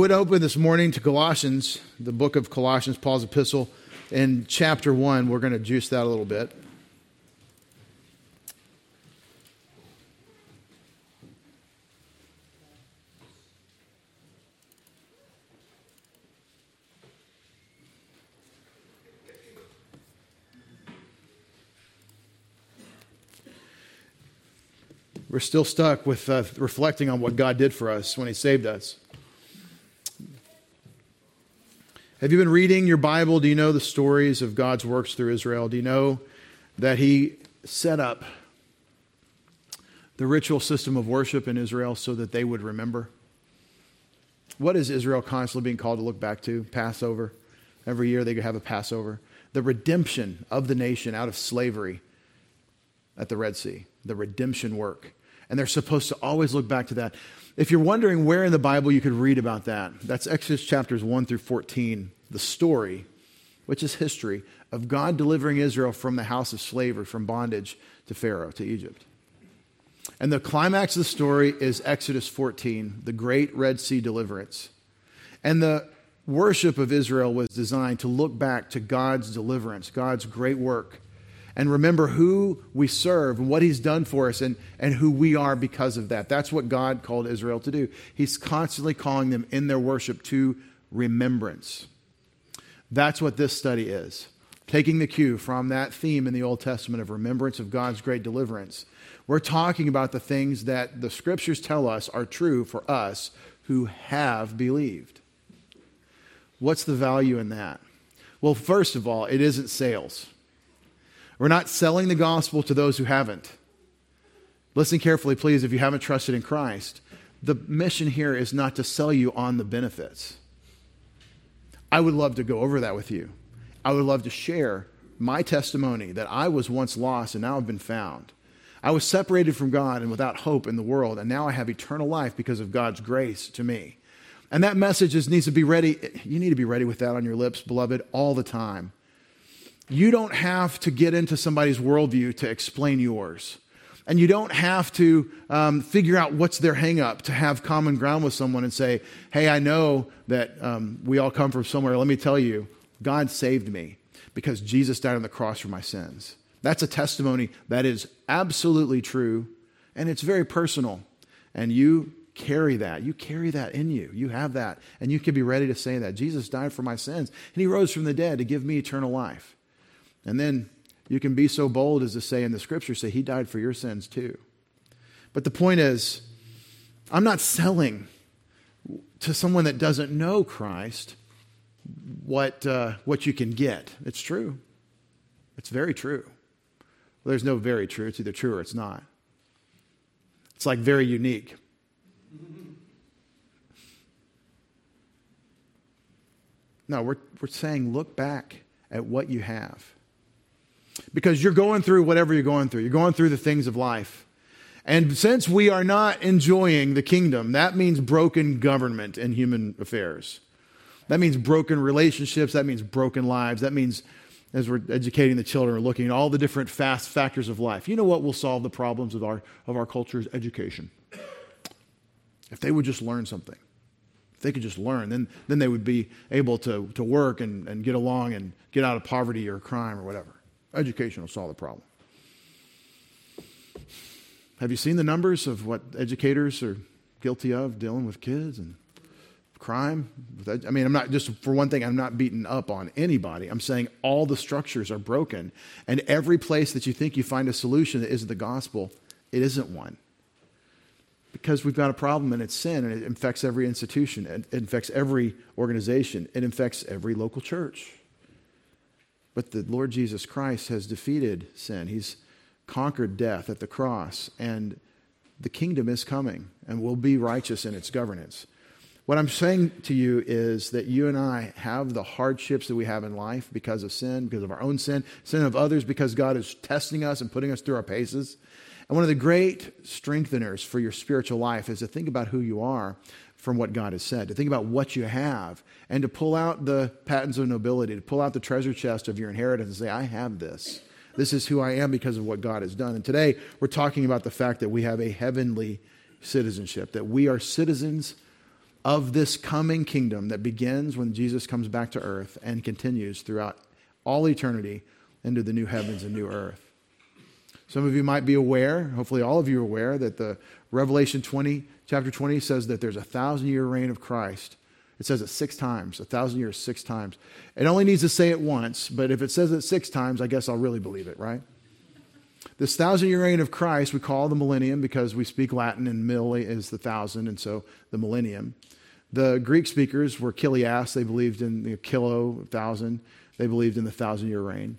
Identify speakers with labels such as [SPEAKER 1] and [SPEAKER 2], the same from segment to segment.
[SPEAKER 1] would open this morning to Colossians, the book of Colossians, Paul's epistle, in chapter 1. We're going to juice that a little bit. We're still stuck with uh, reflecting on what God did for us when He saved us. Have you been reading your Bible? Do you know the stories of God's works through Israel? Do you know that He set up the ritual system of worship in Israel so that they would remember? What is Israel constantly being called to look back to? Passover. Every year they have a Passover. The redemption of the nation out of slavery at the Red Sea, the redemption work. And they're supposed to always look back to that. If you're wondering where in the Bible you could read about that, that's Exodus chapters 1 through 14, the story, which is history, of God delivering Israel from the house of slavery, from bondage to Pharaoh, to Egypt. And the climax of the story is Exodus 14, the great Red Sea deliverance. And the worship of Israel was designed to look back to God's deliverance, God's great work and remember who we serve and what he's done for us and, and who we are because of that. That's what God called Israel to do. He's constantly calling them in their worship to remembrance. That's what this study is. Taking the cue from that theme in the Old Testament of remembrance of God's great deliverance. We're talking about the things that the scriptures tell us are true for us who have believed. What's the value in that? Well, first of all, it isn't sales. We're not selling the gospel to those who haven't. Listen carefully, please, if you haven't trusted in Christ. The mission here is not to sell you on the benefits. I would love to go over that with you. I would love to share my testimony that I was once lost and now I've been found. I was separated from God and without hope in the world, and now I have eternal life because of God's grace to me. And that message just needs to be ready. You need to be ready with that on your lips, beloved, all the time. You don't have to get into somebody's worldview to explain yours. And you don't have to um, figure out what's their hangup to have common ground with someone and say, hey, I know that um, we all come from somewhere. Let me tell you, God saved me because Jesus died on the cross for my sins. That's a testimony that is absolutely true and it's very personal. And you carry that. You carry that in you. You have that. And you can be ready to say that. Jesus died for my sins and he rose from the dead to give me eternal life. And then you can be so bold as to say in the scripture, say, He died for your sins too. But the point is, I'm not selling to someone that doesn't know Christ what, uh, what you can get. It's true. It's very true. Well, there's no very true. It's either true or it's not. It's like very unique. No, we're, we're saying look back at what you have because you're going through whatever you're going through. You're going through the things of life. And since we are not enjoying the kingdom, that means broken government and human affairs. That means broken relationships. That means broken lives. That means, as we're educating the children, we're looking at all the different fast factors of life. You know what will solve the problems of our, of our culture is education. If they would just learn something, if they could just learn, then, then they would be able to, to work and, and get along and get out of poverty or crime or whatever. Education will solve the problem. Have you seen the numbers of what educators are guilty of dealing with kids and crime? I mean, I'm not just for one thing, I'm not beating up on anybody. I'm saying all the structures are broken. And every place that you think you find a solution that isn't the gospel, it isn't one. Because we've got a problem and it's sin and it infects every institution, it infects every organization, it infects every local church. But the Lord Jesus Christ has defeated sin. He's conquered death at the cross, and the kingdom is coming and will be righteous in its governance. What I'm saying to you is that you and I have the hardships that we have in life because of sin, because of our own sin, sin of others, because God is testing us and putting us through our paces. And one of the great strengtheners for your spiritual life is to think about who you are from what God has said, to think about what you have, and to pull out the patents of nobility, to pull out the treasure chest of your inheritance and say, I have this. This is who I am because of what God has done. And today we're talking about the fact that we have a heavenly citizenship, that we are citizens of this coming kingdom that begins when Jesus comes back to earth and continues throughout all eternity into the new heavens and new earth. Some of you might be aware, hopefully all of you are aware, that the Revelation 20, chapter 20 says that there's a thousand year reign of Christ. It says it six times, a thousand years, six times. It only needs to say it once, but if it says it six times, I guess I'll really believe it, right? This thousand year reign of Christ we call the millennium because we speak Latin and mille is the thousand, and so the millennium. The Greek speakers were chiliasts, they believed in the kilo, thousand, they believed in the thousand year reign.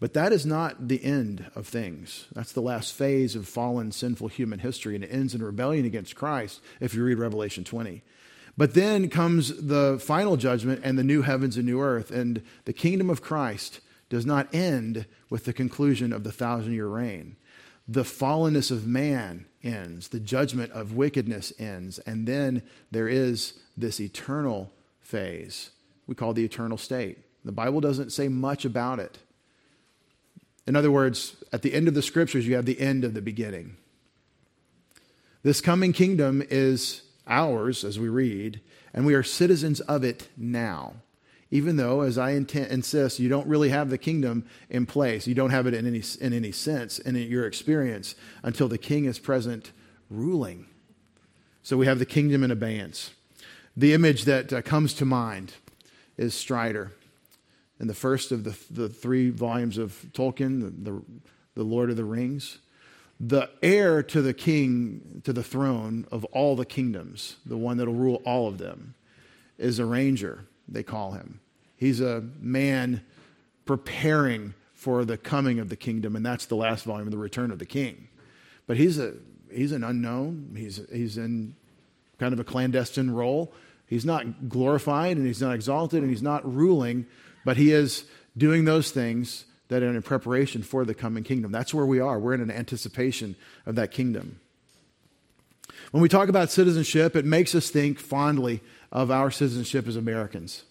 [SPEAKER 1] But that is not the end of things. That's the last phase of fallen, sinful human history, and it ends in rebellion against Christ if you read Revelation 20. But then comes the final judgment and the new heavens and new earth, and the kingdom of Christ does not end with the conclusion of the thousand year reign. The fallenness of man ends, the judgment of wickedness ends, and then there is this eternal phase we call the eternal state. The Bible doesn't say much about it. In other words, at the end of the scriptures, you have the end of the beginning. This coming kingdom is ours, as we read, and we are citizens of it now. Even though, as I insist, you don't really have the kingdom in place, you don't have it in any, in any sense in your experience until the king is present ruling. So we have the kingdom in abeyance. The image that uh, comes to mind is Strider in the first of the, the three volumes of Tolkien, the, the, the Lord of the Rings. The heir to the king, to the throne of all the kingdoms, the one that'll rule all of them, is a ranger, they call him. He's a man preparing for the coming of the kingdom, and that's the last volume of The Return of the King. But he's, a, he's an unknown, he's, he's in kind of a clandestine role. He's not glorified and he's not exalted and he's not ruling, but he is doing those things that are in preparation for the coming kingdom. That's where we are. We're in an anticipation of that kingdom. When we talk about citizenship, it makes us think fondly of our citizenship as Americans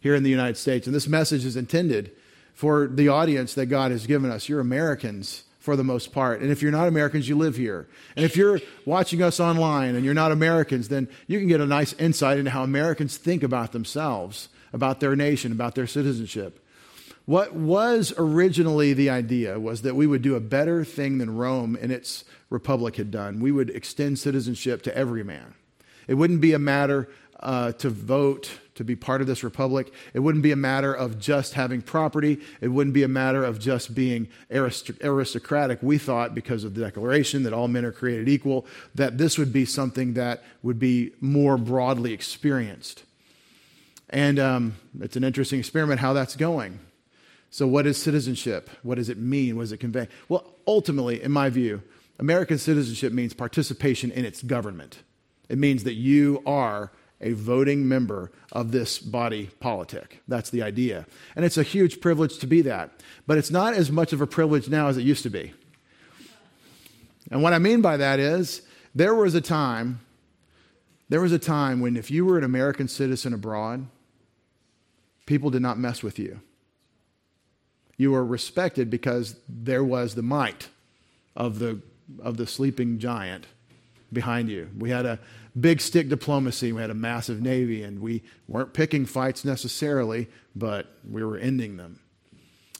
[SPEAKER 1] here in the United States. And this message is intended for the audience that God has given us. You're Americans for the most part. And if you're not Americans, you live here. And if you're watching us online and you're not Americans, then you can get a nice insight into how Americans think about themselves about their nation, about their citizenship. What was originally the idea was that we would do a better thing than Rome and its republic had done. We would extend citizenship to every man. It wouldn't be a matter uh, to vote to be part of this republic. It wouldn't be a matter of just having property. It wouldn't be a matter of just being aristocratic. We thought, because of the Declaration that all men are created equal, that this would be something that would be more broadly experienced. And um, it's an interesting experiment how that's going. So, what is citizenship? What does it mean? What does it convey? Well, ultimately, in my view, American citizenship means participation in its government. It means that you are a voting member of this body politic. That's the idea. And it's a huge privilege to be that. But it's not as much of a privilege now as it used to be. And what I mean by that is there was a time, there was a time when if you were an American citizen abroad, people did not mess with you. You were respected because there was the might of the, of the sleeping giant behind you. We had a big stick diplomacy, we had a massive navy, and we weren't picking fights necessarily, but we were ending them.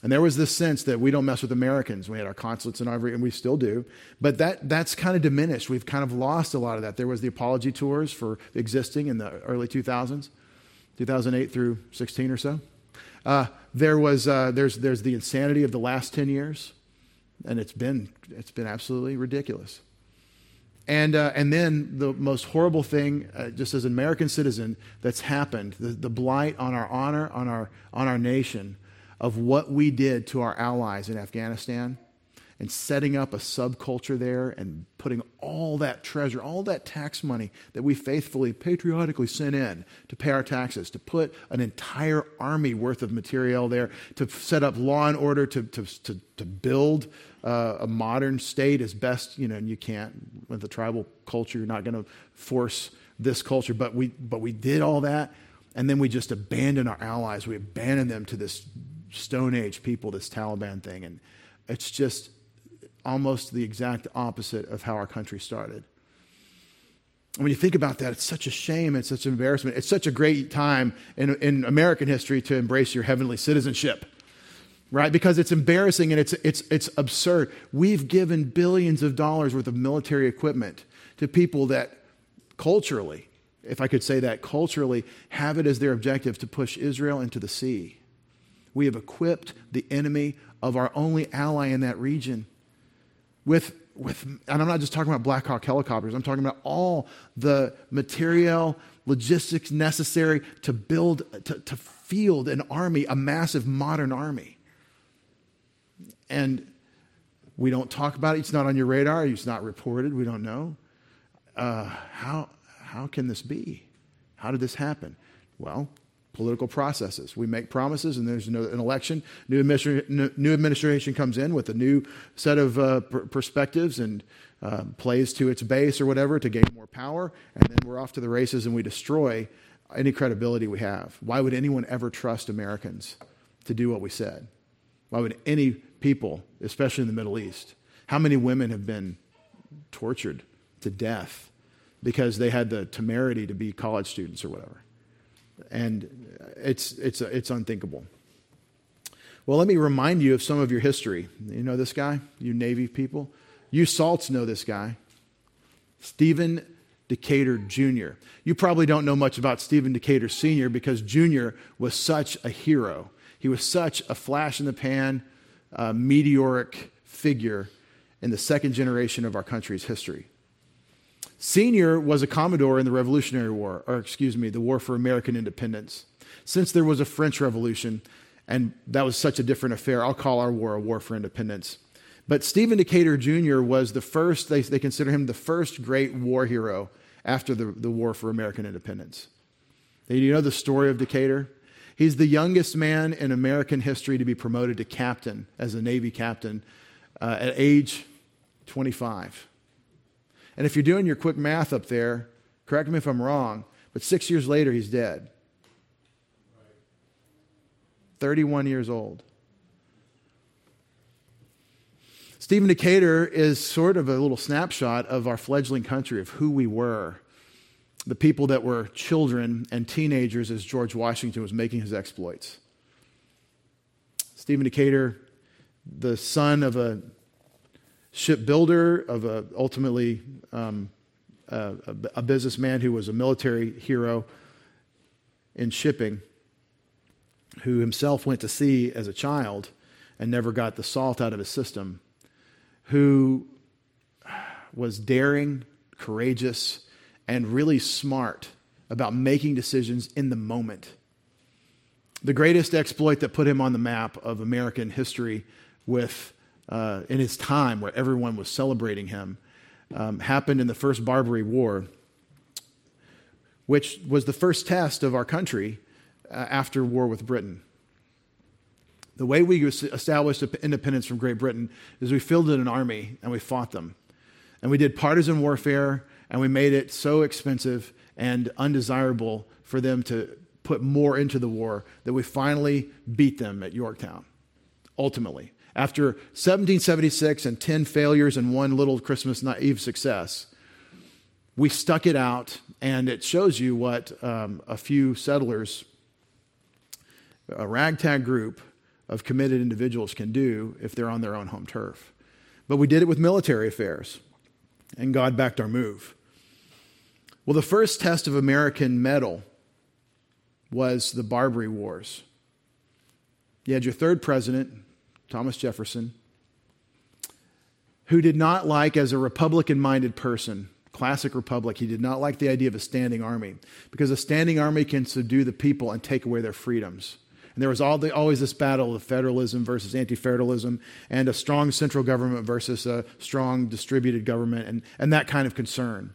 [SPEAKER 1] And there was this sense that we don't mess with Americans. We had our consulates in Ivory, and we still do. But that, that's kind of diminished. We've kind of lost a lot of that. There was the apology tours for existing in the early 2000s. 2008 through 16 or so. Uh, there was, uh, there's, there's the insanity of the last 10 years, and it's been, it's been absolutely ridiculous. And, uh, and then the most horrible thing, uh, just as an American citizen, that's happened the, the blight on our honor, on our, on our nation, of what we did to our allies in Afghanistan and setting up a subculture there and putting all that treasure, all that tax money that we faithfully, patriotically sent in to pay our taxes, to put an entire army worth of material there, to set up law and order, to, to, to, to build uh, a modern state as best, you know, and you can't, with the tribal culture, you're not going to force this culture, but we, but we did all that, and then we just abandoned our allies. We abandoned them to this Stone Age people, this Taliban thing, and it's just almost the exact opposite of how our country started. when you think about that, it's such a shame. It's such an embarrassment. It's such a great time in, in American history to embrace your heavenly citizenship, right? Because it's embarrassing and it's, it's, it's absurd. We've given billions of dollars worth of military equipment to people that culturally, if I could say that, culturally have it as their objective to push Israel into the sea. We have equipped the enemy of our only ally in that region with with, and I'm not just talking about Black Hawk helicopters, I'm talking about all the material, logistics necessary to build, to, to field an army, a massive modern army. And we don't talk about it. It's not on your radar. It's not reported. We don't know. Uh, how, how can this be? How did this happen? Well, political processes. We make promises, and there's an election. New, administra- new administration comes in with a new set of uh, pr- perspectives and uh, plays to its base or whatever to gain more power, and then we're off to the races and we destroy any credibility we have. Why would anyone ever trust Americans to do what we said? Why would any people, especially in the Middle East, how many women have been tortured to death because they had the temerity to be college students or whatever? And it's, it's, it's unthinkable. Well, let me remind you of some of your history. You know this guy? You Navy people? You Salts know this guy. Stephen Decatur Jr. You probably don't know much about Stephen Decatur Sr. because Jr. was such a hero. He was such a flash in the pan, uh, meteoric figure in the second generation of our country's history. Senior was a Commodore in the Revolutionary War, or excuse me, the War for American Independence. Since there was a French Revolution, and that was such a different affair, I'll call our war a war for independence. But Stephen Decatur Jr. was the first, they, they consider him the first great war hero after the, the war for American independence. You know the story of Decatur? He's the youngest man in American history to be promoted to captain as a Navy captain uh, at age 25. And if you're doing your quick math up there, correct me if I'm wrong, but six years later, he's dead. 31 years old. Stephen Decatur is sort of a little snapshot of our fledgling country, of who we were. The people that were children and teenagers as George Washington was making his exploits. Stephen Decatur, the son of a shipbuilder, of a, ultimately um, a, a businessman who was a military hero in shipping, who himself went to sea as a child and never got the salt out of his system, who was daring, courageous, and really smart about making decisions in the moment. The greatest exploit that put him on the map of American history with uh, in his time where everyone was celebrating him um, happened in the First Barbary War, which was the first test of our country uh, after war with Britain. The way we established independence from Great Britain is we fielded an army and we fought them. And we did partisan warfare and we made it so expensive and undesirable for them to put more into the war that we finally beat them at Yorktown, ultimately. After 1776 and 10 failures and one little Christmas Eve success, we stuck it out, and it shows you what um, a few settlers, a ragtag group of committed individuals, can do if they're on their own home turf. But we did it with military affairs, and God backed our move. Well, the first test of American mettle was the Barbary Wars. You had your third president, Thomas Jefferson, who did not like, as a Republican minded person, classic Republic, he did not like the idea of a standing army because a standing army can subdue the people and take away their freedoms. And there was the, always this battle of federalism versus anti federalism and a strong central government versus a strong distributed government and, and that kind of concern.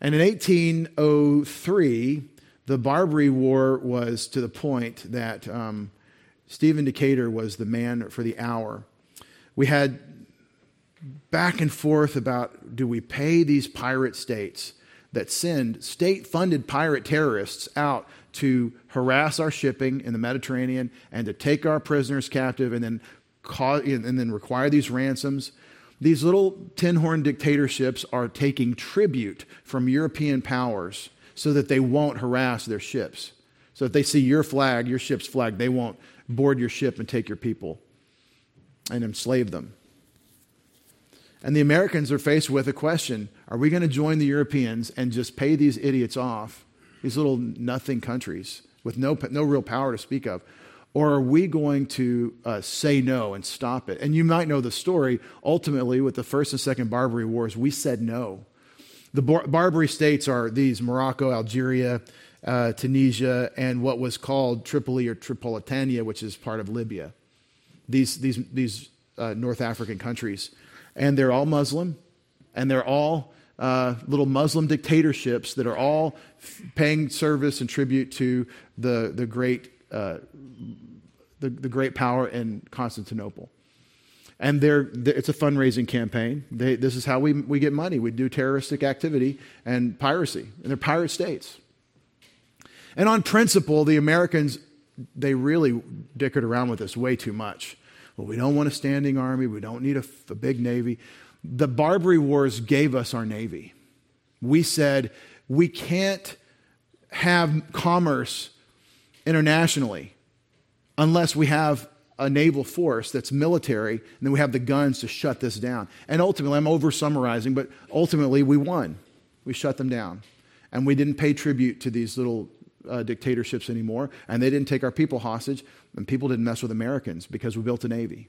[SPEAKER 1] And in 1803, the Barbary War was to the point that um, Stephen Decatur was the man for the hour. We had back and forth about do we pay these pirate states that send state funded pirate terrorists out to harass our shipping in the Mediterranean and to take our prisoners captive and then, cause, and then require these ransoms? these little tin horn dictatorships are taking tribute from European powers so that they won't harass their ships. So if they see your flag, your ship's flag, they won't board your ship and take your people and enslave them. And the Americans are faced with a question Are we going to join the Europeans and just pay these idiots off, these little nothing countries with no, no real power to speak of? Or are we going to uh, say no and stop it? And you might know the story. Ultimately, with the First and Second Barbary Wars, we said no. The Bar- Barbary states are these Morocco, Algeria, uh, Tunisia, and what was called Tripoli or Tripolitania, which is part of Libya. These, these, these uh, North African countries. And they're all Muslim, and they're all uh, little Muslim dictatorships that are all f- paying service and tribute to the, the, great, uh, the, the great power in Constantinople. And they're, it's a fundraising campaign. They, this is how we, we get money. We do terroristic activity and piracy, and they're pirate states. And on principle, the Americans, they really dickered around with this way too much. Well, we don't want a standing army. We don't need a, a big navy. The Barbary Wars gave us our navy. We said we can't have commerce internationally unless we have a naval force that's military, and then we have the guns to shut this down. And ultimately, I'm over summarizing, but ultimately, we won. We shut them down. And we didn't pay tribute to these little uh, dictatorships anymore, and they didn't take our people hostage, and people didn't mess with Americans because we built a navy.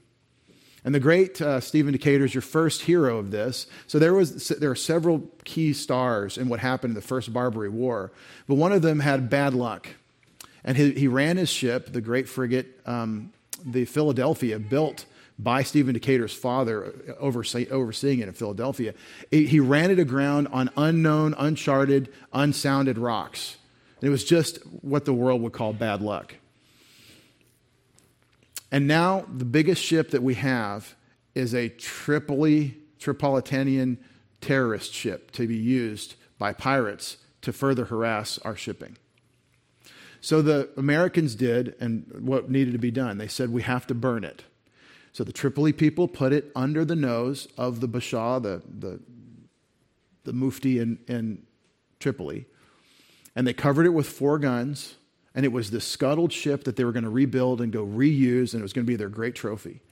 [SPEAKER 1] And the great uh, Stephen Decatur is your first hero of this. So there was there are several key stars in what happened in the First Barbary War, but one of them had bad luck, and he, he ran his ship, the great frigate, um, the Philadelphia, built by Stephen Decatur's father, uh, oversee, overseeing it in Philadelphia. He ran it aground on unknown, uncharted, unsounded rocks. It was just what the world would call bad luck. And now the biggest ship that we have is a Tripoli, Tripolitanian terrorist ship to be used by pirates to further harass our shipping. So the Americans did, and what needed to be done, they said, we have to burn it. So the Tripoli people put it under the nose of the Bashaw, the, the, the Mufti in, in Tripoli, and they covered it with four guns. And it was this scuttled ship that they were going to rebuild and go reuse, and it was going to be their great trophy.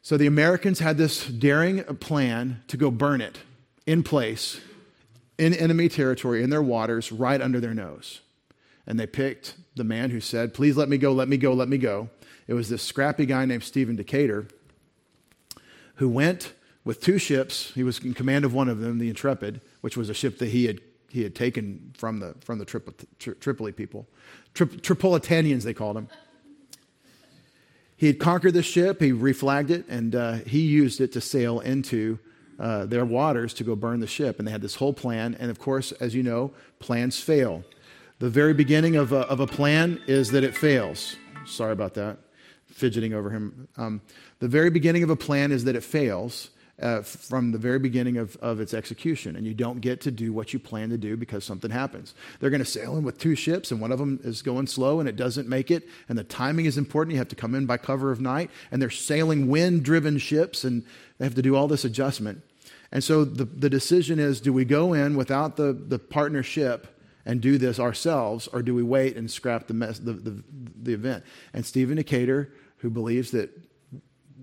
[SPEAKER 1] So the Americans had this daring plan to go burn it in place in enemy territory, in their waters, right under their nose. And they picked the man who said, Please let me go, let me go, let me go. It was this scrappy guy named Stephen Decatur who went with two ships. He was in command of one of them, the Intrepid, which was a ship that he had he had taken from the, from the Tripoli, Tripoli people. Tri- Tripolitanians, they called them. He had conquered the ship, he reflagged it, and uh, he used it to sail into uh, their waters to go burn the ship. And they had this whole plan. And of course, as you know, plans fail. The very beginning of a, of a plan is that it fails. Sorry about that, fidgeting over him. Um, the very beginning of a plan is that it fails uh, from the very beginning of, of its execution. And you don't get to do what you plan to do because something happens. They're going to sail in with two ships, and one of them is going slow and it doesn't make it. And the timing is important. You have to come in by cover of night. And they're sailing wind driven ships, and they have to do all this adjustment. And so the, the decision is do we go in without the, the partnership? and do this ourselves, or do we wait and scrap the, mess, the, the, the event? And Stephen Decatur, who believes that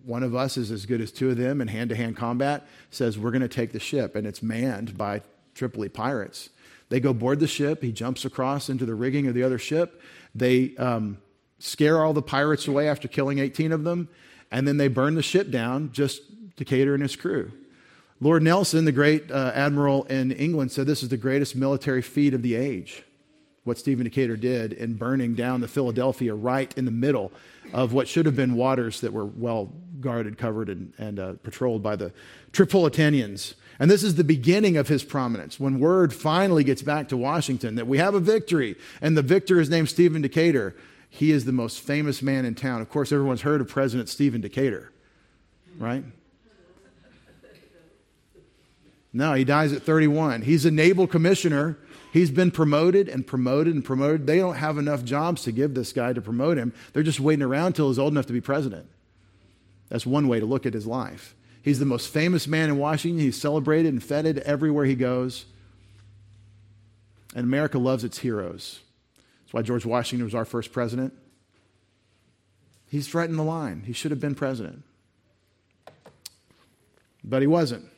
[SPEAKER 1] one of us is as good as two of them in hand to hand combat, says, We're going to take the ship. And it's manned by Tripoli pirates. They go board the ship. He jumps across into the rigging of the other ship. They um, scare all the pirates away after killing 18 of them. And then they burn the ship down, just Decatur and his crew. Lord Nelson, the great uh, admiral in England, said this is the greatest military feat of the age. What Stephen Decatur did in burning down the Philadelphia right in the middle of what should have been waters that were well guarded, covered, and, and uh, patrolled by the Tripolitanians. And this is the beginning of his prominence. When word finally gets back to Washington that we have a victory, and the victor is named Stephen Decatur, he is the most famous man in town. Of course, everyone's heard of President Stephen Decatur, right? No, he dies at 31. He's a naval commissioner. He's been promoted and promoted and promoted. They don't have enough jobs to give this guy to promote him. They're just waiting around until he's old enough to be president. That's one way to look at his life. He's the most famous man in Washington. He's celebrated and feted everywhere he goes. And America loves its heroes. That's why George Washington was our first president. He's right in the line. He should have been president. But he wasn't.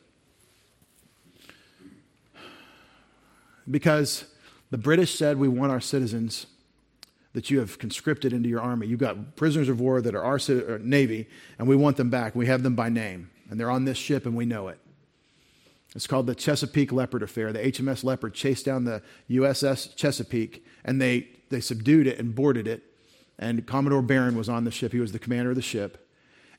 [SPEAKER 1] Because the British said, We want our citizens that you have conscripted into your army. You've got prisoners of war that are our uh, Navy, and we want them back. We have them by name, and they're on this ship, and we know it. It's called the Chesapeake Leopard Affair. The HMS Leopard chased down the USS Chesapeake, and they, they subdued it and boarded it. And Commodore Barron was on the ship. He was the commander of the ship.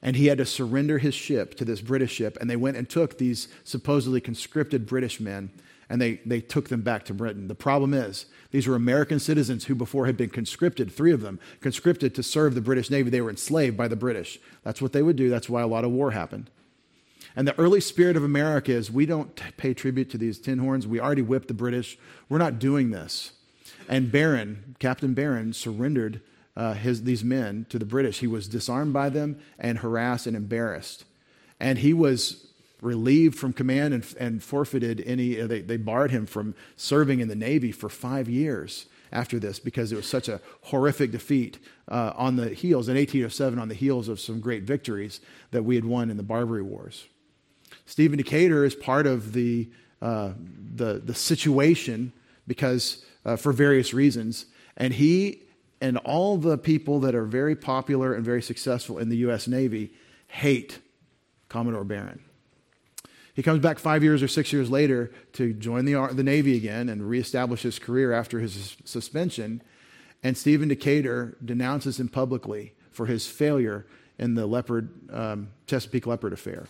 [SPEAKER 1] And he had to surrender his ship to this British ship. And they went and took these supposedly conscripted British men and they, they took them back to Britain. The problem is, these were American citizens who before had been conscripted, three of them, conscripted to serve the British Navy. They were enslaved by the British. That's what they would do. That's why a lot of war happened. And the early spirit of America is we don't pay tribute to these tin horns. We already whipped the British. We're not doing this. And Barron, Captain Barron, surrendered uh, his, these men to the British. He was disarmed by them and harassed and embarrassed. And he was relieved from command and, and forfeited any, uh, they, they barred him from serving in the Navy for five years after this because it was such a horrific defeat uh, on the heels, in 1807, on the heels of some great victories that we had won in the Barbary Wars. Stephen Decatur is part of the, uh, the, the situation because, uh, for various reasons, and he and all the people that are very popular and very successful in the U.S. Navy hate Commodore Barron. He comes back five years or six years later to join the, the Navy again and reestablish his career after his suspension. And Stephen Decatur denounces him publicly for his failure in the leopard, um, Chesapeake Leopard affair.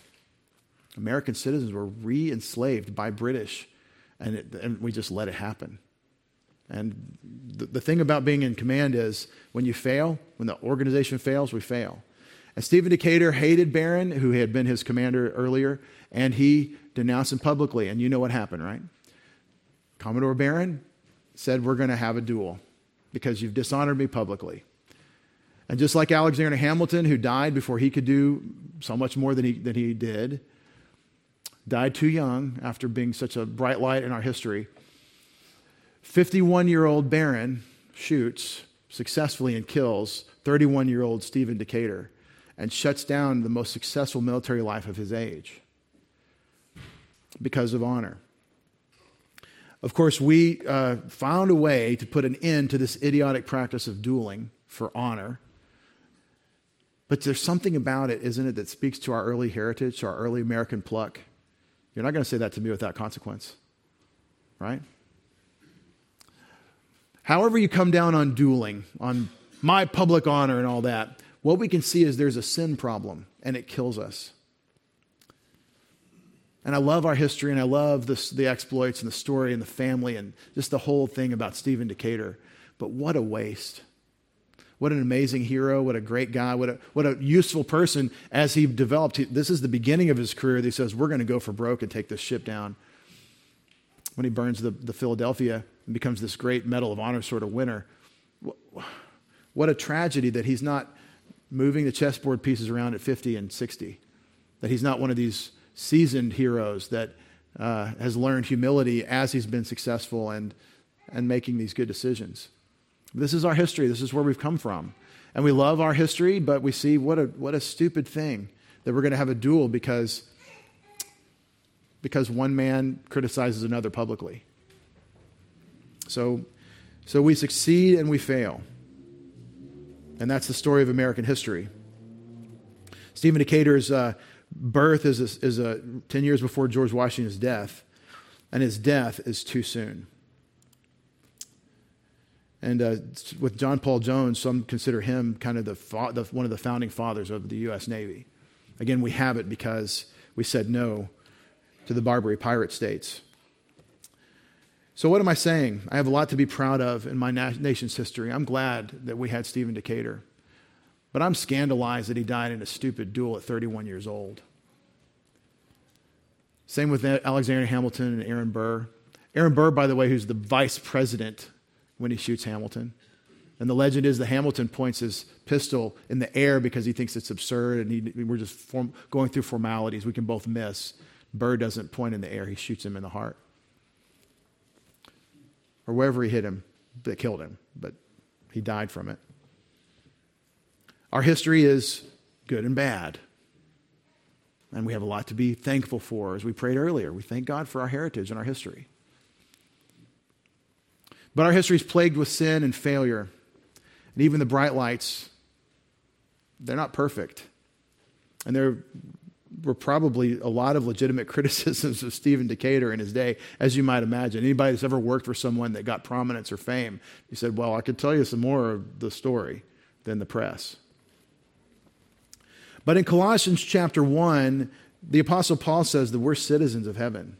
[SPEAKER 1] American citizens were re enslaved by British, and, it, and, we just let it happen. And the, the thing about being in command is when you fail, when the organization fails, we fail. And Stephen Decatur hated Barron, who had been his commander earlier, and he denounced him publicly. And you know what happened, right? Commodore Barron said, We're going to have a duel because you've dishonored me publicly. And just like Alexander Hamilton, who died before he could do so much more than he, than he did, died too young after being such a bright light in our history, 51 year old Barron shoots successfully and kills 31 year old Stephen Decatur and shuts down the most successful military life of his age because of honor. Of course, we uh, found a way to put an end to this idiotic practice of dueling for honor. But there's something about it, isn't it, that speaks to our early heritage, to our early American pluck. You're not going to say that to me without consequence, right? However, you come down on dueling, on my public honor and all that, what we can see is there's a sin problem and it kills us. And I love our history and I love this, the exploits and the story and the family and just the whole thing about Stephen Decatur. But what a waste. What an amazing hero. What a great guy. What a, what a useful person as he developed. He, this is the beginning of his career. He says, We're going to go for broke and take this ship down. When he burns the, the Philadelphia and becomes this great Medal of Honor sort of winner. What a tragedy that he's not moving the chessboard pieces around at 50 and 60. That he's not one of these seasoned heroes that uh, has learned humility as he's been successful and, and making these good decisions. This is our history. This is where we've come from. And we love our history, but we see what a, what a stupid thing that we're going to have a duel because, because one man criticizes another publicly. So, so we succeed and we fail. And that's the story of American history. Stephen Decatur's uh, birth is, a, is a, 10 years before George Washington's death, and his death is too soon. And uh, with John Paul Jones, some consider him kind of the, fa- the, one of the founding fathers of the U.S. Navy. Again, we have it because we said no to the Barbary pirate states. So, what am I saying? I have a lot to be proud of in my nation's history. I'm glad that we had Stephen Decatur. But I'm scandalized that he died in a stupid duel at 31 years old. Same with Alexander Hamilton and Aaron Burr. Aaron Burr, by the way, who's the vice president when he shoots Hamilton. And the legend is that Hamilton points his pistol in the air because he thinks it's absurd and he, we're just form, going through formalities. We can both miss. Burr doesn't point in the air, he shoots him in the heart. Or wherever he hit him that killed him, but he died from it. Our history is good and bad. And we have a lot to be thankful for. As we prayed earlier, we thank God for our heritage and our history. But our history is plagued with sin and failure. And even the bright lights, they're not perfect. And there were probably a lot of legitimate criticisms of Stephen Decatur in his day, as you might imagine. Anybody that's ever worked for someone that got prominence or fame, he said, Well, I could tell you some more of the story than the press. But in Colossians chapter 1, the Apostle Paul says that we're citizens of heaven.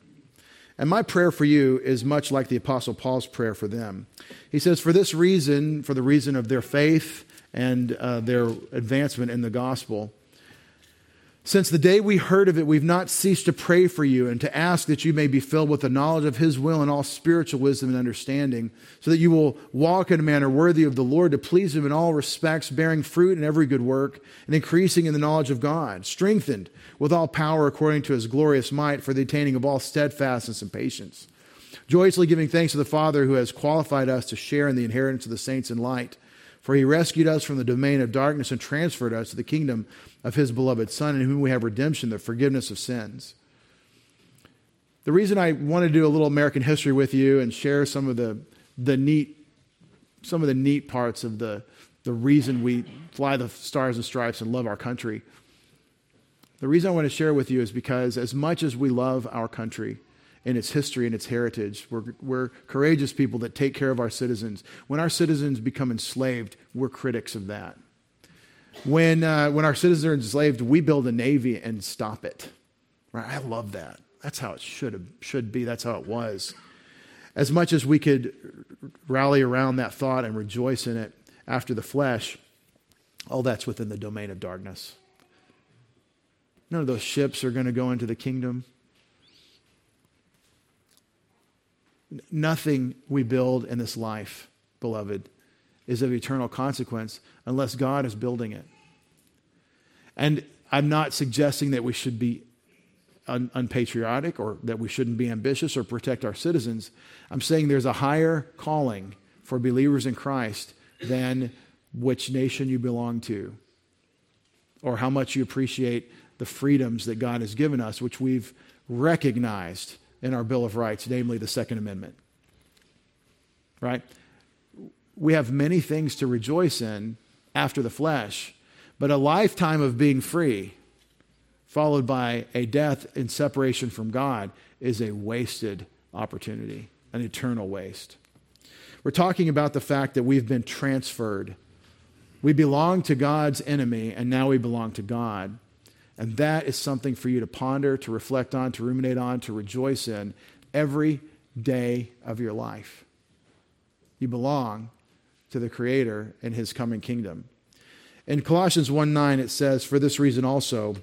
[SPEAKER 1] And my prayer for you is much like the Apostle Paul's prayer for them. He says, For this reason, for the reason of their faith and uh, their advancement in the gospel, since the day we heard of it, we've not ceased to pray for you and to ask that you may be filled with the knowledge of His will and all spiritual wisdom and understanding, so that you will walk in a manner worthy of the Lord to please Him in all respects, bearing fruit in every good work and increasing in the knowledge of God, strengthened with all power according to His glorious might for the attaining of all steadfastness and patience. Joyously giving thanks to the Father who has qualified us to share in the inheritance of the saints in light. For he rescued us from the domain of darkness and transferred us to the kingdom of his beloved Son, in whom we have redemption, the forgiveness of sins. The reason I want to do a little American history with you and share some of the, the neat some of the neat parts of the, the reason we fly the stars and stripes and love our country. The reason I want to share with you is because as much as we love our country, in its history and its heritage. We're, we're courageous people that take care of our citizens. When our citizens become enslaved, we're critics of that. When, uh, when our citizens are enslaved, we build a navy and stop it. Right? I love that. That's how it should, have, should be. That's how it was. As much as we could rally around that thought and rejoice in it after the flesh, all that's within the domain of darkness. None of those ships are going to go into the kingdom. Nothing we build in this life, beloved, is of eternal consequence unless God is building it. And I'm not suggesting that we should be un- unpatriotic or that we shouldn't be ambitious or protect our citizens. I'm saying there's a higher calling for believers in Christ than which nation you belong to or how much you appreciate the freedoms that God has given us, which we've recognized in our Bill of Rights, namely the Second Amendment. Right? We have many things to rejoice in after the flesh, but a lifetime of being free, followed by a death in separation from God, is a wasted opportunity, an eternal waste. We're talking about the fact that we've been transferred. We belong to God's enemy, and now we belong to God. And that is something for you to ponder, to reflect on, to ruminate on, to rejoice in every day of your life. You belong to the Creator and His coming kingdom. In Colossians 1 9, it says, For this reason also,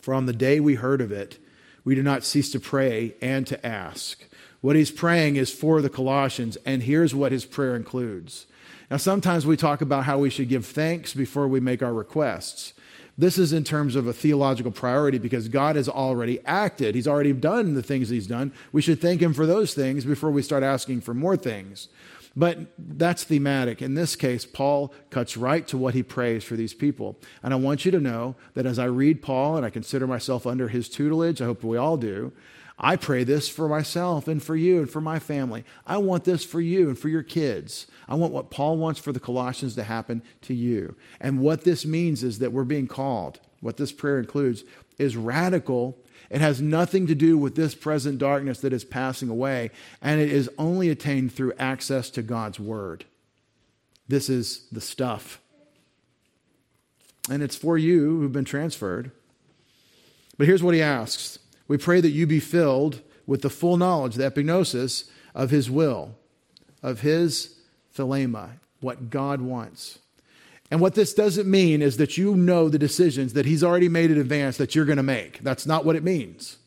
[SPEAKER 1] for on the day we heard of it, we do not cease to pray and to ask. What he's praying is for the Colossians, and here's what his prayer includes. Now, sometimes we talk about how we should give thanks before we make our requests. This is in terms of a theological priority because God has already acted. He's already done the things He's done. We should thank Him for those things before we start asking for more things. But that's thematic. In this case, Paul cuts right to what he prays for these people. And I want you to know that as I read Paul and I consider myself under his tutelage, I hope we all do, I pray this for myself and for you and for my family. I want this for you and for your kids. I want what Paul wants for the Colossians to happen to you. And what this means is that we're being called, what this prayer includes, is radical. It has nothing to do with this present darkness that is passing away, and it is only attained through access to God's Word. This is the stuff. And it's for you who've been transferred. But here's what he asks we pray that you be filled with the full knowledge, the epignosis of his will, of his thelema, what God wants. And what this doesn't mean is that you know the decisions that he's already made in advance that you're going to make. That's not what it means.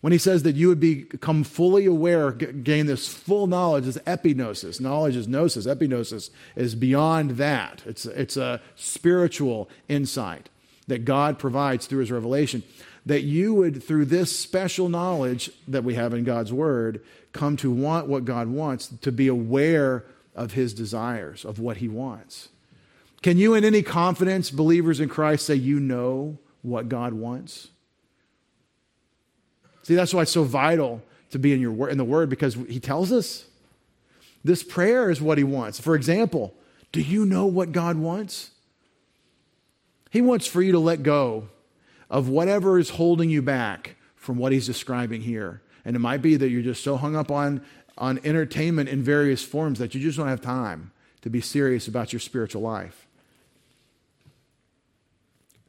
[SPEAKER 1] When he says that you would become fully aware, gain this full knowledge, is epignosis. Knowledge is gnosis. Epignosis is beyond that. It's, it's a spiritual insight that God provides through his revelation. That you would, through this special knowledge that we have in God's word, come to want what God wants, to be aware of his desires, of what he wants. Can you, in any confidence, believers in Christ, say you know what God wants? See, that's why it's so vital to be in, your, in the Word because He tells us. This prayer is what He wants. For example, do you know what God wants? He wants for you to let go of whatever is holding you back from what He's describing here. And it might be that you're just so hung up on, on entertainment in various forms that you just don't have time to be serious about your spiritual life.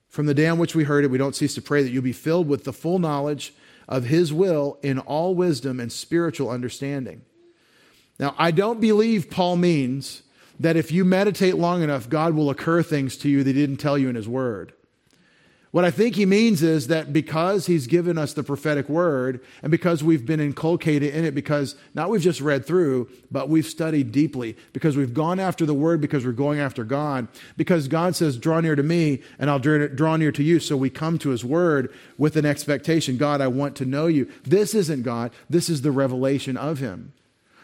[SPEAKER 1] From the day on which we heard it, we don't cease to pray that you'll be filled with the full knowledge of his will in all wisdom and spiritual understanding. Now, I don't believe Paul means that if you meditate long enough, God will occur things to you that he didn't tell you in his word. What I think he means is that because he's given us the prophetic word and because we've been inculcated in it, because not we've just read through, but we've studied deeply, because we've gone after the word, because we're going after God, because God says, Draw near to me and I'll draw near to you. So we come to his word with an expectation God, I want to know you. This isn't God, this is the revelation of him.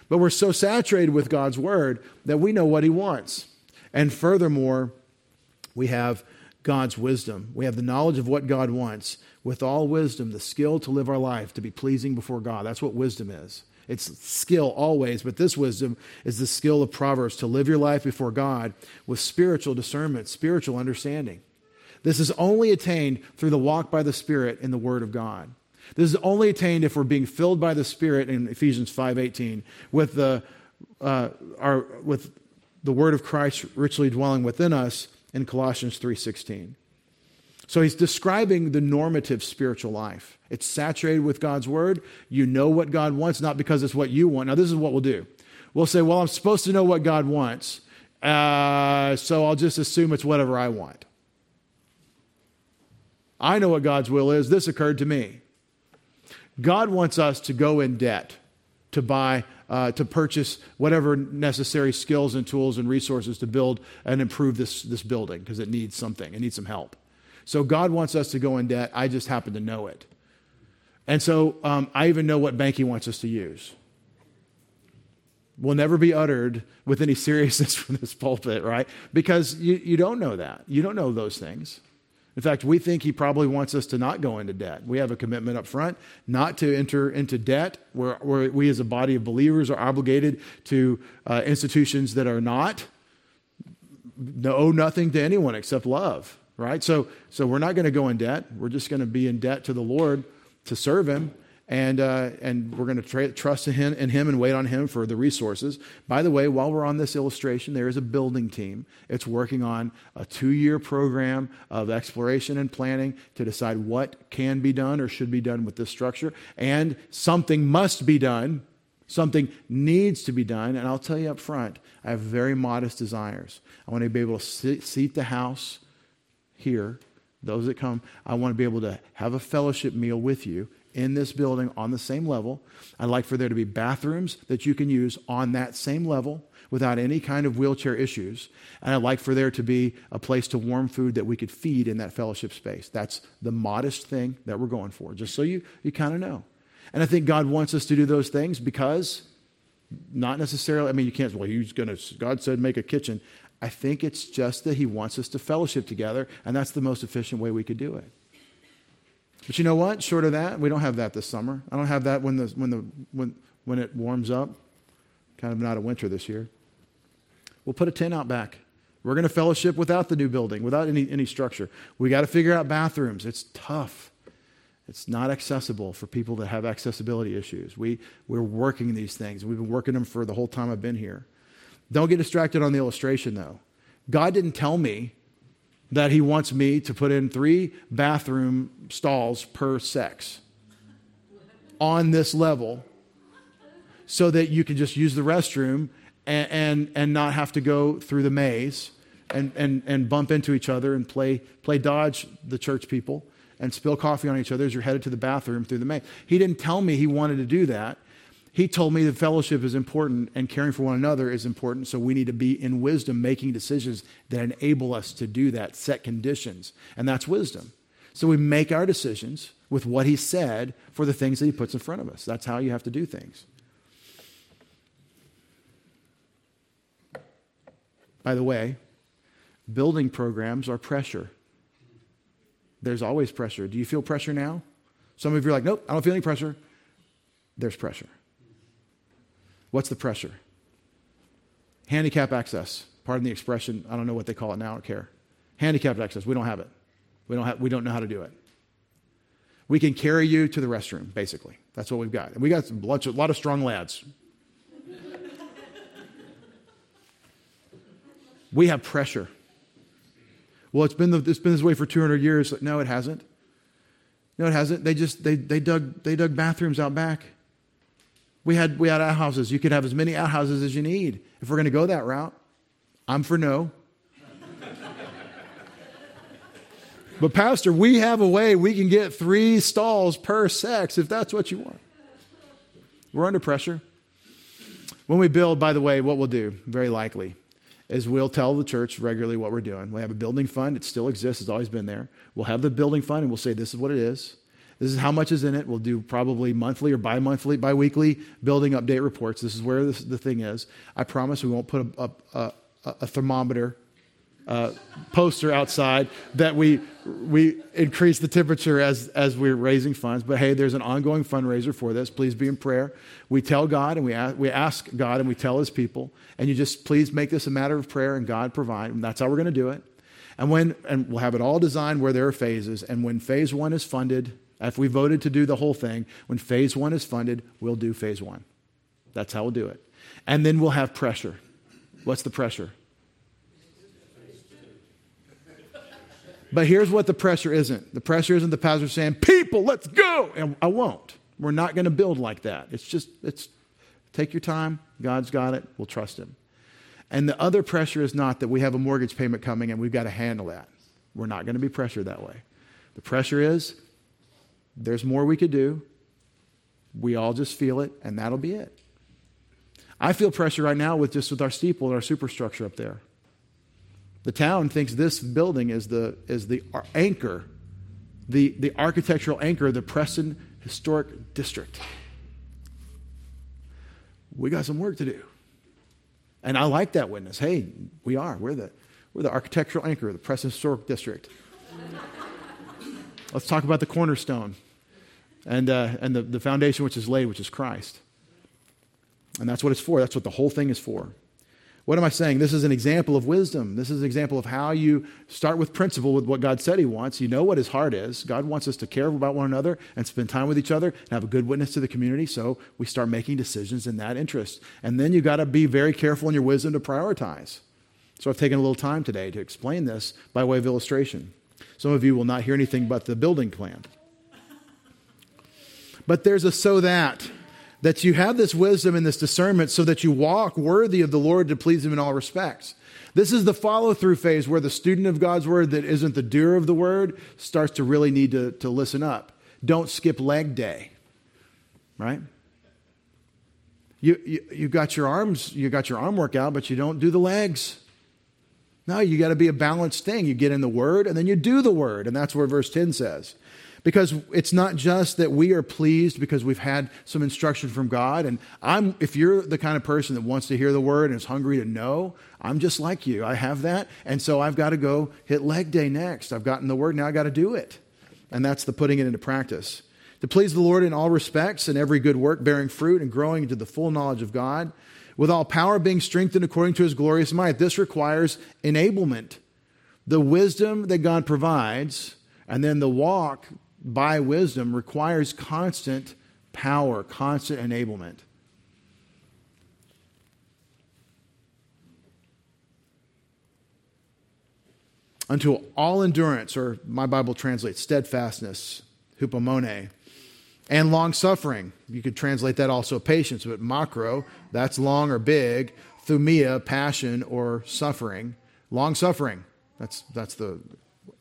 [SPEAKER 1] But we're so saturated with God's word that we know what he wants. And furthermore, we have God's wisdom. We have the knowledge of what God wants. With all wisdom, the skill to live our life to be pleasing before God. That's what wisdom is. It's skill always, but this wisdom is the skill of Proverbs to live your life before God with spiritual discernment, spiritual understanding. This is only attained through the walk by the Spirit in the Word of God. This is only attained if we're being filled by the Spirit in Ephesians 5:18 with the uh, our with the Word of Christ richly dwelling within us in Colossians 3:16. So he's describing the normative spiritual life. It's saturated with God's word. You know what God wants, not because it's what you want. Now, this is what we'll do. We'll say, well, I'm supposed to know what God wants, uh, so I'll just assume it's whatever I want. I know what God's will is. This occurred to me. God wants us to go in debt to buy uh, to purchase whatever necessary skills and tools and resources to build and improve this, this building because it needs something, it needs some help. So God wants us to go in debt. I just happen to know it. And so um, I even know what bank He wants us to use. Will never be uttered with any seriousness from this pulpit, right? Because you, you don't know that. You don't know those things. In fact, we think he probably wants us to not go into debt. We have a commitment up front not to enter into debt, where, where we as a body of believers are obligated to uh, institutions that are not, owe nothing to anyone except love, right? So, so we're not going to go in debt. We're just going to be in debt to the Lord to serve him and, uh, and we're going to tra- trust in him, in him and wait on him for the resources. By the way, while we're on this illustration, there is a building team. It's working on a two year program of exploration and planning to decide what can be done or should be done with this structure. And something must be done, something needs to be done. And I'll tell you up front, I have very modest desires. I want to be able to seat the house here, those that come. I want to be able to have a fellowship meal with you in this building on the same level. I'd like for there to be bathrooms that you can use on that same level without any kind of wheelchair issues. And I'd like for there to be a place to warm food that we could feed in that fellowship space. That's the modest thing that we're going for, just so you, you kind of know. And I think God wants us to do those things because not necessarily, I mean, you can't, well, he's going to, God said make a kitchen. I think it's just that he wants us to fellowship together, and that's the most efficient way we could do it. But you know what? Short of that, we don't have that this summer. I don't have that when, the, when, the, when, when it warms up. Kind of not a winter this year. We'll put a tent out back. We're going to fellowship without the new building, without any, any structure. We got to figure out bathrooms. It's tough. It's not accessible for people that have accessibility issues. We, we're working these things. We've been working them for the whole time I've been here. Don't get distracted on the illustration, though. God didn't tell me that he wants me to put in three bathroom stalls per sex on this level so that you can just use the restroom and, and, and not have to go through the maze and, and, and bump into each other and play, play dodge the church people and spill coffee on each other as you're headed to the bathroom through the maze. He didn't tell me he wanted to do that. He told me that fellowship is important and caring for one another is important, so we need to be in wisdom making decisions that enable us to do that, set conditions. And that's wisdom. So we make our decisions with what he said for the things that he puts in front of us. That's how you have to do things. By the way, building programs are pressure. There's always pressure. Do you feel pressure now? Some of you are like, nope, I don't feel any pressure. There's pressure. What's the pressure? Handicap access. Pardon the expression. I don't know what they call it now. I don't care. Handicapped access. We don't have it. We don't, have, we don't know how to do it. We can carry you to the restroom, basically. That's what we've got. And we got a lot of strong lads. we have pressure. Well, it's been, the, it's been this way for 200 years. No, it hasn't. No, it hasn't. They just they, they dug they dug bathrooms out back. We had we had outhouses. You could have as many outhouses as you need. If we're going to go that route, I'm for no. but pastor, we have a way we can get three stalls per sex if that's what you want. We're under pressure. When we build, by the way, what we'll do, very likely, is we'll tell the church regularly what we're doing. We have a building fund, it still exists, it's always been there. We'll have the building fund and we'll say, this is what it is. This is how much is in it. We'll do probably monthly or bi monthly, bi weekly building update reports. This is where this, the thing is. I promise we won't put a, a, a, a thermometer uh, poster outside that we we increase the temperature as as we're raising funds. But hey, there's an ongoing fundraiser for this. Please be in prayer. We tell God and we ask, we ask God and we tell His people, and you just please make this a matter of prayer and God provide. And that's how we're going to do it. And when and we'll have it all designed where there are phases. And when phase one is funded, if we voted to do the whole thing, when phase one is funded, we'll do phase one. That's how we'll do it. And then we'll have pressure. What's the pressure? But here's what the pressure isn't the pressure isn't the pastor saying, People, let's go. And I won't. We're not going to build like that. It's just, it's take your time. God's got it. We'll trust Him. And the other pressure is not that we have a mortgage payment coming and we've got to handle that. We're not going to be pressured that way. The pressure is there's more we could do. We all just feel it, and that'll be it. I feel pressure right now with just with our steeple and our superstructure up there. The town thinks this building is the, is the anchor, the, the architectural anchor of the Preston Historic District. We got some work to do. And I like that witness. Hey, we are. We're the, we're the architectural anchor of the Preston Historic District. Let's talk about the cornerstone and, uh, and the, the foundation which is laid, which is Christ. And that's what it's for. That's what the whole thing is for. What am I saying? This is an example of wisdom. This is an example of how you start with principle with what God said He wants. You know what His heart is. God wants us to care about one another and spend time with each other and have a good witness to the community. So we start making decisions in that interest. And then you got to be very careful in your wisdom to prioritize. So I've taken a little time today to explain this by way of illustration. Some of you will not hear anything but the building plan. But there's a so that that you have this wisdom and this discernment so that you walk worthy of the Lord to please Him in all respects. This is the follow through phase where the student of God's word that isn't the doer of the word starts to really need to, to listen up. Don't skip leg day, right? You, you, you got your arms, you got your arm workout, but you don't do the legs. No, you got to be a balanced thing. You get in the word and then you do the word. And that's where verse 10 says. Because it's not just that we are pleased because we've had some instruction from God. And I'm, if you're the kind of person that wants to hear the word and is hungry to know, I'm just like you. I have that. And so I've got to go hit leg day next. I've gotten the word, now I got to do it. And that's the putting it into practice. To please the Lord in all respects and every good work, bearing fruit and growing into the full knowledge of God, with all power being strengthened according to his glorious might. This requires enablement. The wisdom that God provides, and then the walk by wisdom requires constant power, constant enablement. Until all endurance, or my Bible translates steadfastness, hupomone, and long suffering. You could translate that also patience, but macro, that's long or big. Thumia, passion or suffering. Long suffering, that's, that's the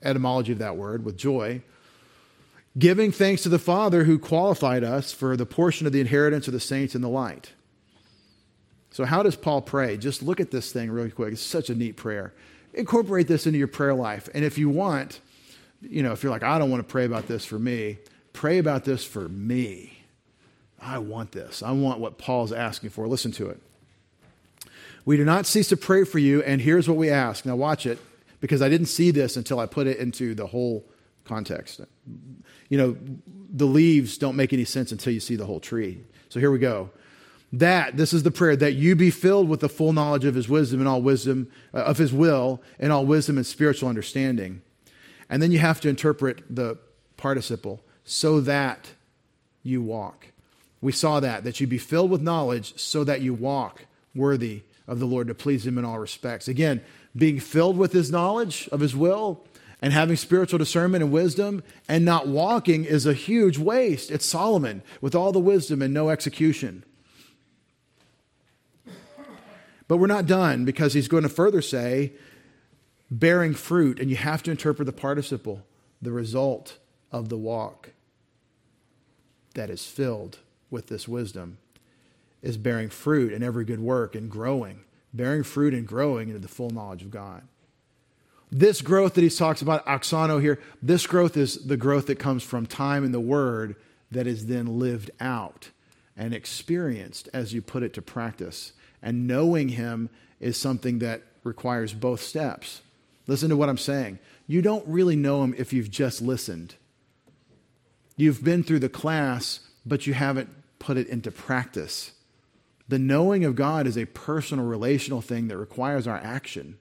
[SPEAKER 1] etymology of that word, with joy Giving thanks to the Father who qualified us for the portion of the inheritance of the saints in the light. So, how does Paul pray? Just look at this thing really quick. It's such a neat prayer. Incorporate this into your prayer life. And if you want, you know, if you're like, I don't want to pray about this for me, pray about this for me. I want this. I want what Paul's asking for. Listen to it. We do not cease to pray for you, and here's what we ask. Now, watch it, because I didn't see this until I put it into the whole context. You know, the leaves don't make any sense until you see the whole tree. So here we go. That, this is the prayer, that you be filled with the full knowledge of his wisdom and all wisdom, uh, of his will and all wisdom and spiritual understanding. And then you have to interpret the participle, so that you walk. We saw that, that you be filled with knowledge so that you walk worthy of the Lord to please him in all respects. Again, being filled with his knowledge of his will and having spiritual discernment and wisdom and not walking is a huge waste. It's Solomon with all the wisdom and no execution. But we're not done because he's going to further say, bearing fruit, and you have to interpret the participle, the result of the walk that is filled with this wisdom is bearing fruit in every good work and growing, bearing fruit and growing into the full knowledge of God. This growth that he talks about, auxano here, this growth is the growth that comes from time in the Word that is then lived out and experienced as you put it to practice. And knowing Him is something that requires both steps. Listen to what I'm saying. You don't really know Him if you've just listened. You've been through the class, but you haven't put it into practice. The knowing of God is a personal, relational thing that requires our action.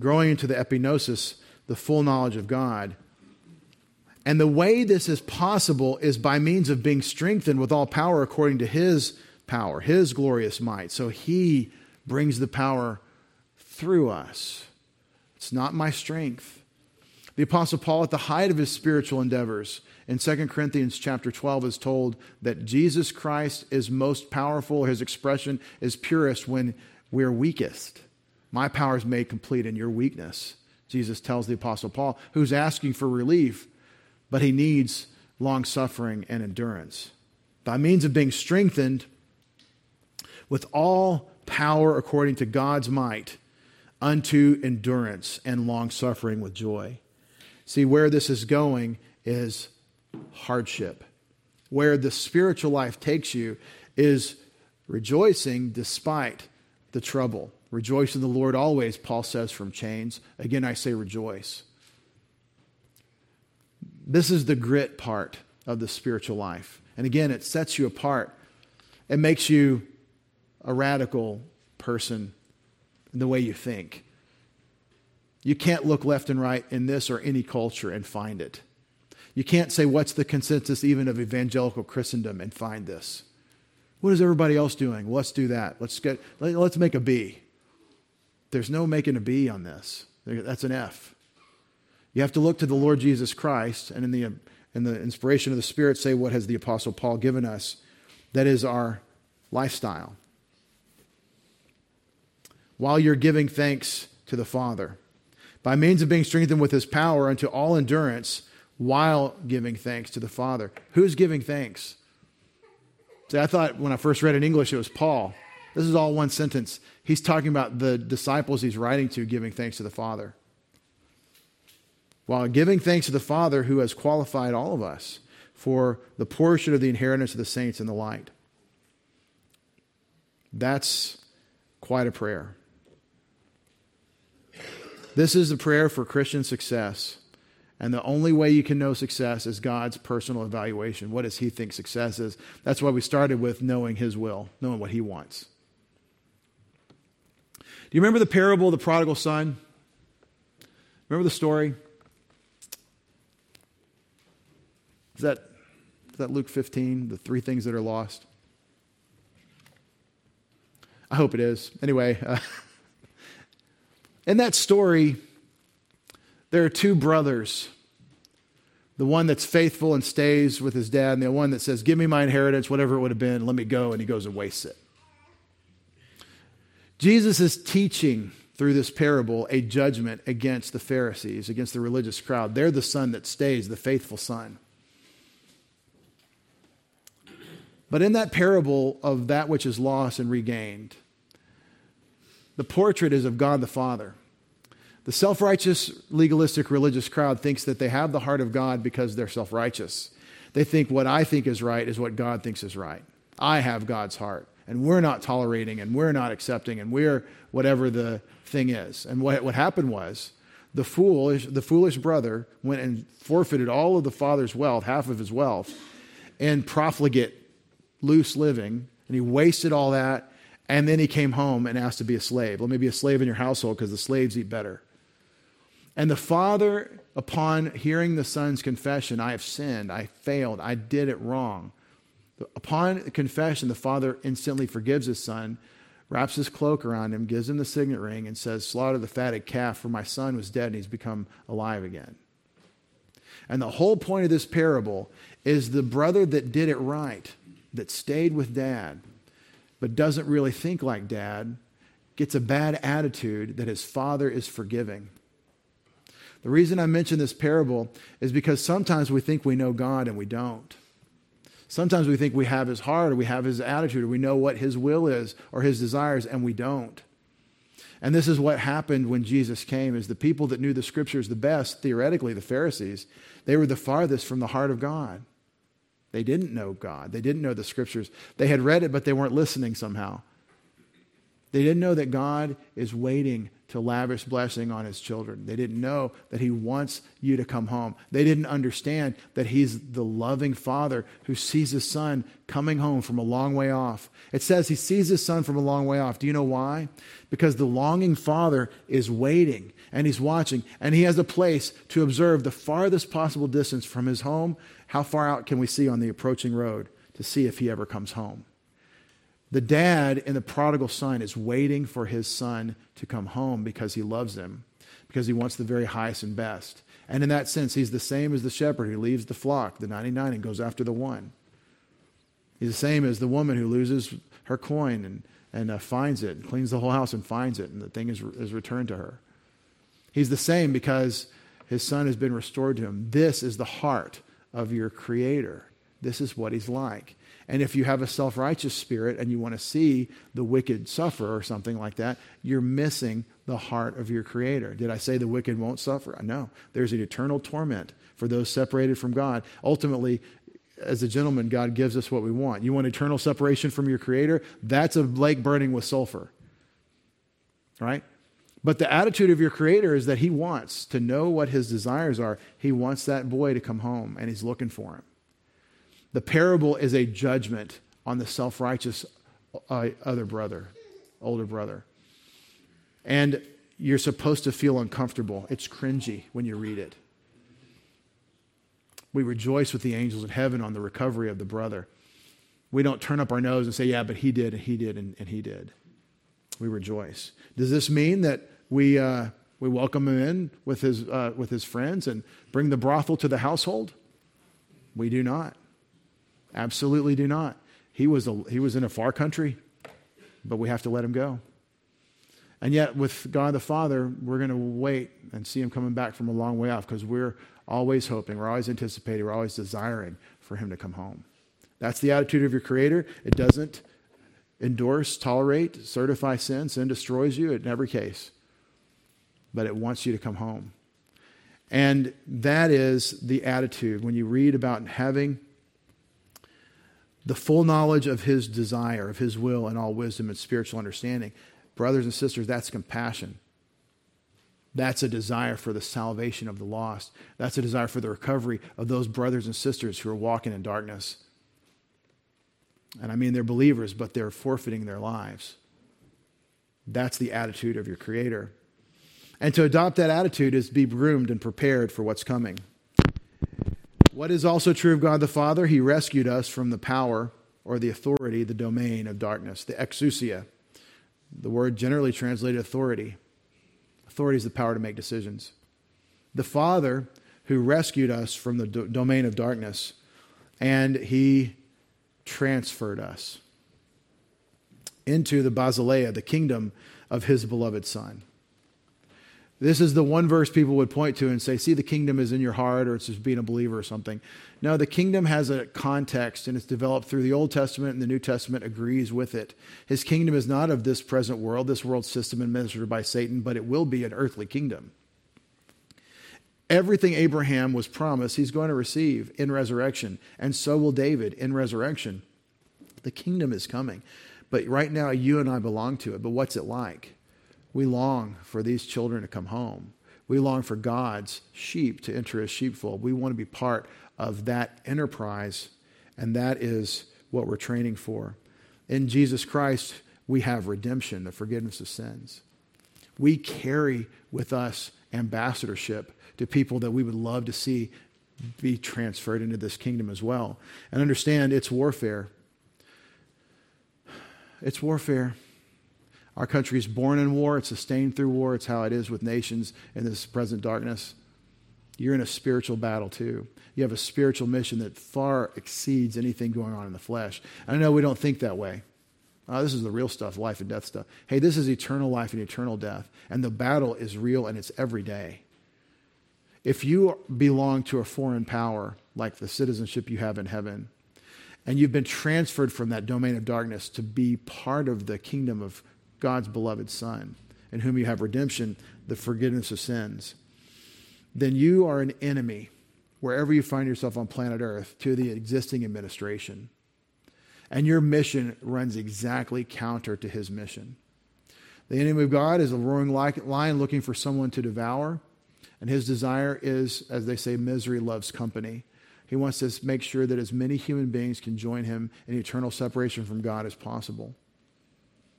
[SPEAKER 1] Growing into the epignosis, the full knowledge of God. And the way this is possible is by means of being strengthened with all power according to His power, His glorious might. So He brings the power through us. It's not my strength. The Apostle Paul, at the height of his spiritual endeavors, in 2 Corinthians chapter 12 is told that Jesus Christ is most powerful, his expression is purest when we're weakest. My power is made complete in your weakness, Jesus tells the Apostle Paul, who's asking for relief, but he needs long suffering and endurance. By means of being strengthened with all power according to God's might unto endurance and long suffering with joy. See, where this is going is hardship. Where the spiritual life takes you is rejoicing despite the trouble. Rejoice in the Lord always, Paul says from chains. Again, I say rejoice. This is the grit part of the spiritual life. And again, it sets you apart. It makes you a radical person in the way you think. You can't look left and right in this or any culture and find it. You can't say, what's the consensus even of evangelical Christendom and find this. What is everybody else doing? Let's do that. Let's, get, let's make a B. There's no making a B on this. That's an F. You have to look to the Lord Jesus Christ and in the, in the inspiration of the Spirit say, what has the Apostle Paul given us? That is our lifestyle. While you're giving thanks to the Father, by means of being strengthened with his power unto all endurance, while giving thanks to the Father. Who's giving thanks? See, I thought when I first read in English it was Paul. This is all one sentence. He's talking about the disciples he's writing to giving thanks to the Father. While giving thanks to the Father who has qualified all of us for the portion of the inheritance of the saints in the light. That's quite a prayer. This is the prayer for Christian success. And the only way you can know success is God's personal evaluation. What does He think success is? That's why we started with knowing His will, knowing what He wants. Do you remember the parable of the prodigal son? Remember the story? Is that, is that Luke 15, the three things that are lost? I hope it is. Anyway, uh, in that story, there are two brothers the one that's faithful and stays with his dad, and the one that says, Give me my inheritance, whatever it would have been, let me go, and he goes and wastes it. Jesus is teaching through this parable a judgment against the Pharisees, against the religious crowd. They're the son that stays, the faithful son. But in that parable of that which is lost and regained, the portrait is of God the Father. The self righteous, legalistic religious crowd thinks that they have the heart of God because they're self righteous. They think what I think is right is what God thinks is right. I have God's heart, and we're not tolerating, and we're not accepting, and we're whatever the thing is. And what, what happened was the foolish, the foolish brother went and forfeited all of the father's wealth, half of his wealth, in profligate, loose living, and he wasted all that. And then he came home and asked to be a slave. Let me be a slave in your household because the slaves eat better. And the father, upon hearing the son's confession, I have sinned, I failed, I did it wrong. Upon confession, the father instantly forgives his son, wraps his cloak around him, gives him the signet ring, and says, Slaughter the fatted calf, for my son was dead and he's become alive again. And the whole point of this parable is the brother that did it right, that stayed with dad, but doesn't really think like dad, gets a bad attitude that his father is forgiving. The reason I mention this parable is because sometimes we think we know God and we don't. Sometimes we think we have his heart or we have his attitude or we know what his will is or his desires and we don't. And this is what happened when Jesus came is the people that knew the scriptures the best, theoretically the Pharisees, they were the farthest from the heart of God. They didn't know God. They didn't know the scriptures. They had read it but they weren't listening somehow. They didn't know that God is waiting to lavish blessing on his children. They didn't know that he wants you to come home. They didn't understand that he's the loving father who sees his son coming home from a long way off. It says he sees his son from a long way off. Do you know why? Because the longing father is waiting and he's watching and he has a place to observe the farthest possible distance from his home. How far out can we see on the approaching road to see if he ever comes home? The dad in the prodigal son is waiting for his son to come home because he loves him, because he wants the very highest and best. And in that sense, he's the same as the shepherd who leaves the flock, the 99, and goes after the one. He's the same as the woman who loses her coin and, and uh, finds it, and cleans the whole house and finds it, and the thing is, is returned to her. He's the same because his son has been restored to him. This is the heart of your creator. This is what he's like. And if you have a self righteous spirit and you want to see the wicked suffer or something like that, you're missing the heart of your Creator. Did I say the wicked won't suffer? No. There's an eternal torment for those separated from God. Ultimately, as a gentleman, God gives us what we want. You want eternal separation from your Creator? That's a lake burning with sulfur. Right? But the attitude of your Creator is that He wants to know what His desires are. He wants that boy to come home, and He's looking for him. The parable is a judgment on the self righteous uh, other brother, older brother. And you're supposed to feel uncomfortable. It's cringy when you read it. We rejoice with the angels in heaven on the recovery of the brother. We don't turn up our nose and say, yeah, but he did, and he did, and, and he did. We rejoice. Does this mean that we, uh, we welcome him in with his, uh, with his friends and bring the brothel to the household? We do not. Absolutely do not. He was, a, he was in a far country, but we have to let him go. And yet, with God the Father, we're going to wait and see him coming back from a long way off because we're always hoping, we're always anticipating, we're always desiring for him to come home. That's the attitude of your Creator. It doesn't endorse, tolerate, certify sin. Sin destroys you in every case, but it wants you to come home. And that is the attitude when you read about having the full knowledge of his desire, of his will, and all wisdom and spiritual understanding. Brothers and sisters, that's compassion. That's a desire for the salvation of the lost. That's a desire for the recovery of those brothers and sisters who are walking in darkness. And I mean, they're believers, but they're forfeiting their lives. That's the attitude of your Creator. And to adopt that attitude is be groomed and prepared for what's coming. What is also true of God the Father? He rescued us from the power or the authority, the domain of darkness, the exousia. The word generally translated authority. Authority is the power to make decisions. The Father who rescued us from the do- domain of darkness, and he transferred us into the basileia, the kingdom of his beloved Son. This is the one verse people would point to and say, see, the kingdom is in your heart, or it's just being a believer or something. No, the kingdom has a context and it's developed through the Old Testament, and the New Testament agrees with it. His kingdom is not of this present world, this world system administered by Satan, but it will be an earthly kingdom. Everything Abraham was promised, he's going to receive in resurrection, and so will David in resurrection. The kingdom is coming. But right now, you and I belong to it. But what's it like? We long for these children to come home. We long for God's sheep to enter his sheepfold. We want to be part of that enterprise, and that is what we're training for. In Jesus Christ, we have redemption, the forgiveness of sins. We carry with us ambassadorship to people that we would love to see be transferred into this kingdom as well. And understand it's warfare. It's warfare. Our country is born in war, it's sustained through war. It's how it is with nations in this present darkness. You're in a spiritual battle too. You have a spiritual mission that far exceeds anything going on in the flesh. I know we don't think that way. Oh, this is the real stuff, life and death stuff. Hey, this is eternal life and eternal death. And the battle is real and it's every day. If you belong to a foreign power, like the citizenship you have in heaven, and you've been transferred from that domain of darkness to be part of the kingdom of God's beloved Son, in whom you have redemption, the forgiveness of sins, then you are an enemy wherever you find yourself on planet Earth to the existing administration. And your mission runs exactly counter to his mission. The enemy of God is a roaring lion looking for someone to devour. And his desire is, as they say, misery loves company. He wants to make sure that as many human beings can join him in eternal separation from God as possible.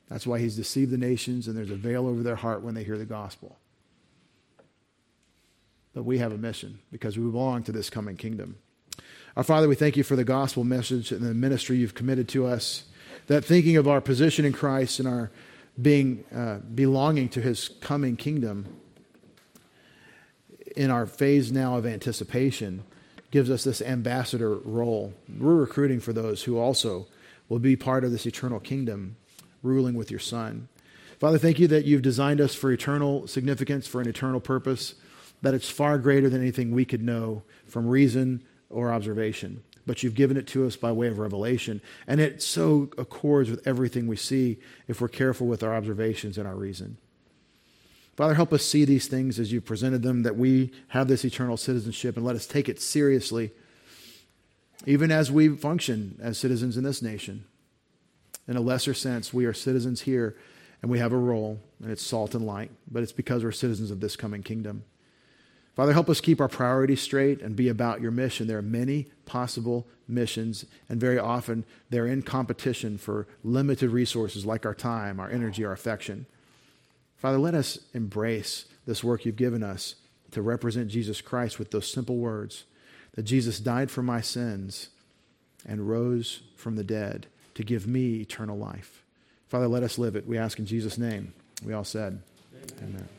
[SPEAKER 1] That's why he's deceived the nations, and there's a veil over their heart when they hear the gospel. But we have a mission because we belong to this coming kingdom. Our Father, we thank you for the gospel message and the ministry you've committed to us. That thinking of our position in Christ and our being uh, belonging to his coming kingdom in our phase now of anticipation gives us this ambassador role. We're recruiting for those who also will be part of this eternal kingdom, ruling with your Son. Father, thank you that you've designed us for eternal significance, for an eternal purpose, that it's far greater than anything we could know from reason or observation. But you've given it to us by way of revelation. And it so accords with everything we see if we're careful with our observations and our reason. Father, help us see these things as you presented them, that we have this eternal citizenship, and let us take it seriously, even as we function as citizens in this nation. In a lesser sense, we are citizens here, and we have a role, and it's salt and light, but it's because we're citizens of this coming kingdom. Father, help us keep our priorities straight and be about your mission. There are many possible missions, and very often they're in competition for limited resources like our time, our energy, our affection. Father, let us embrace this work you've given us to represent Jesus Christ with those simple words that Jesus died for my sins and rose from the dead to give me eternal life. Father, let us live it. We ask in Jesus' name. We all said, Amen. Amen.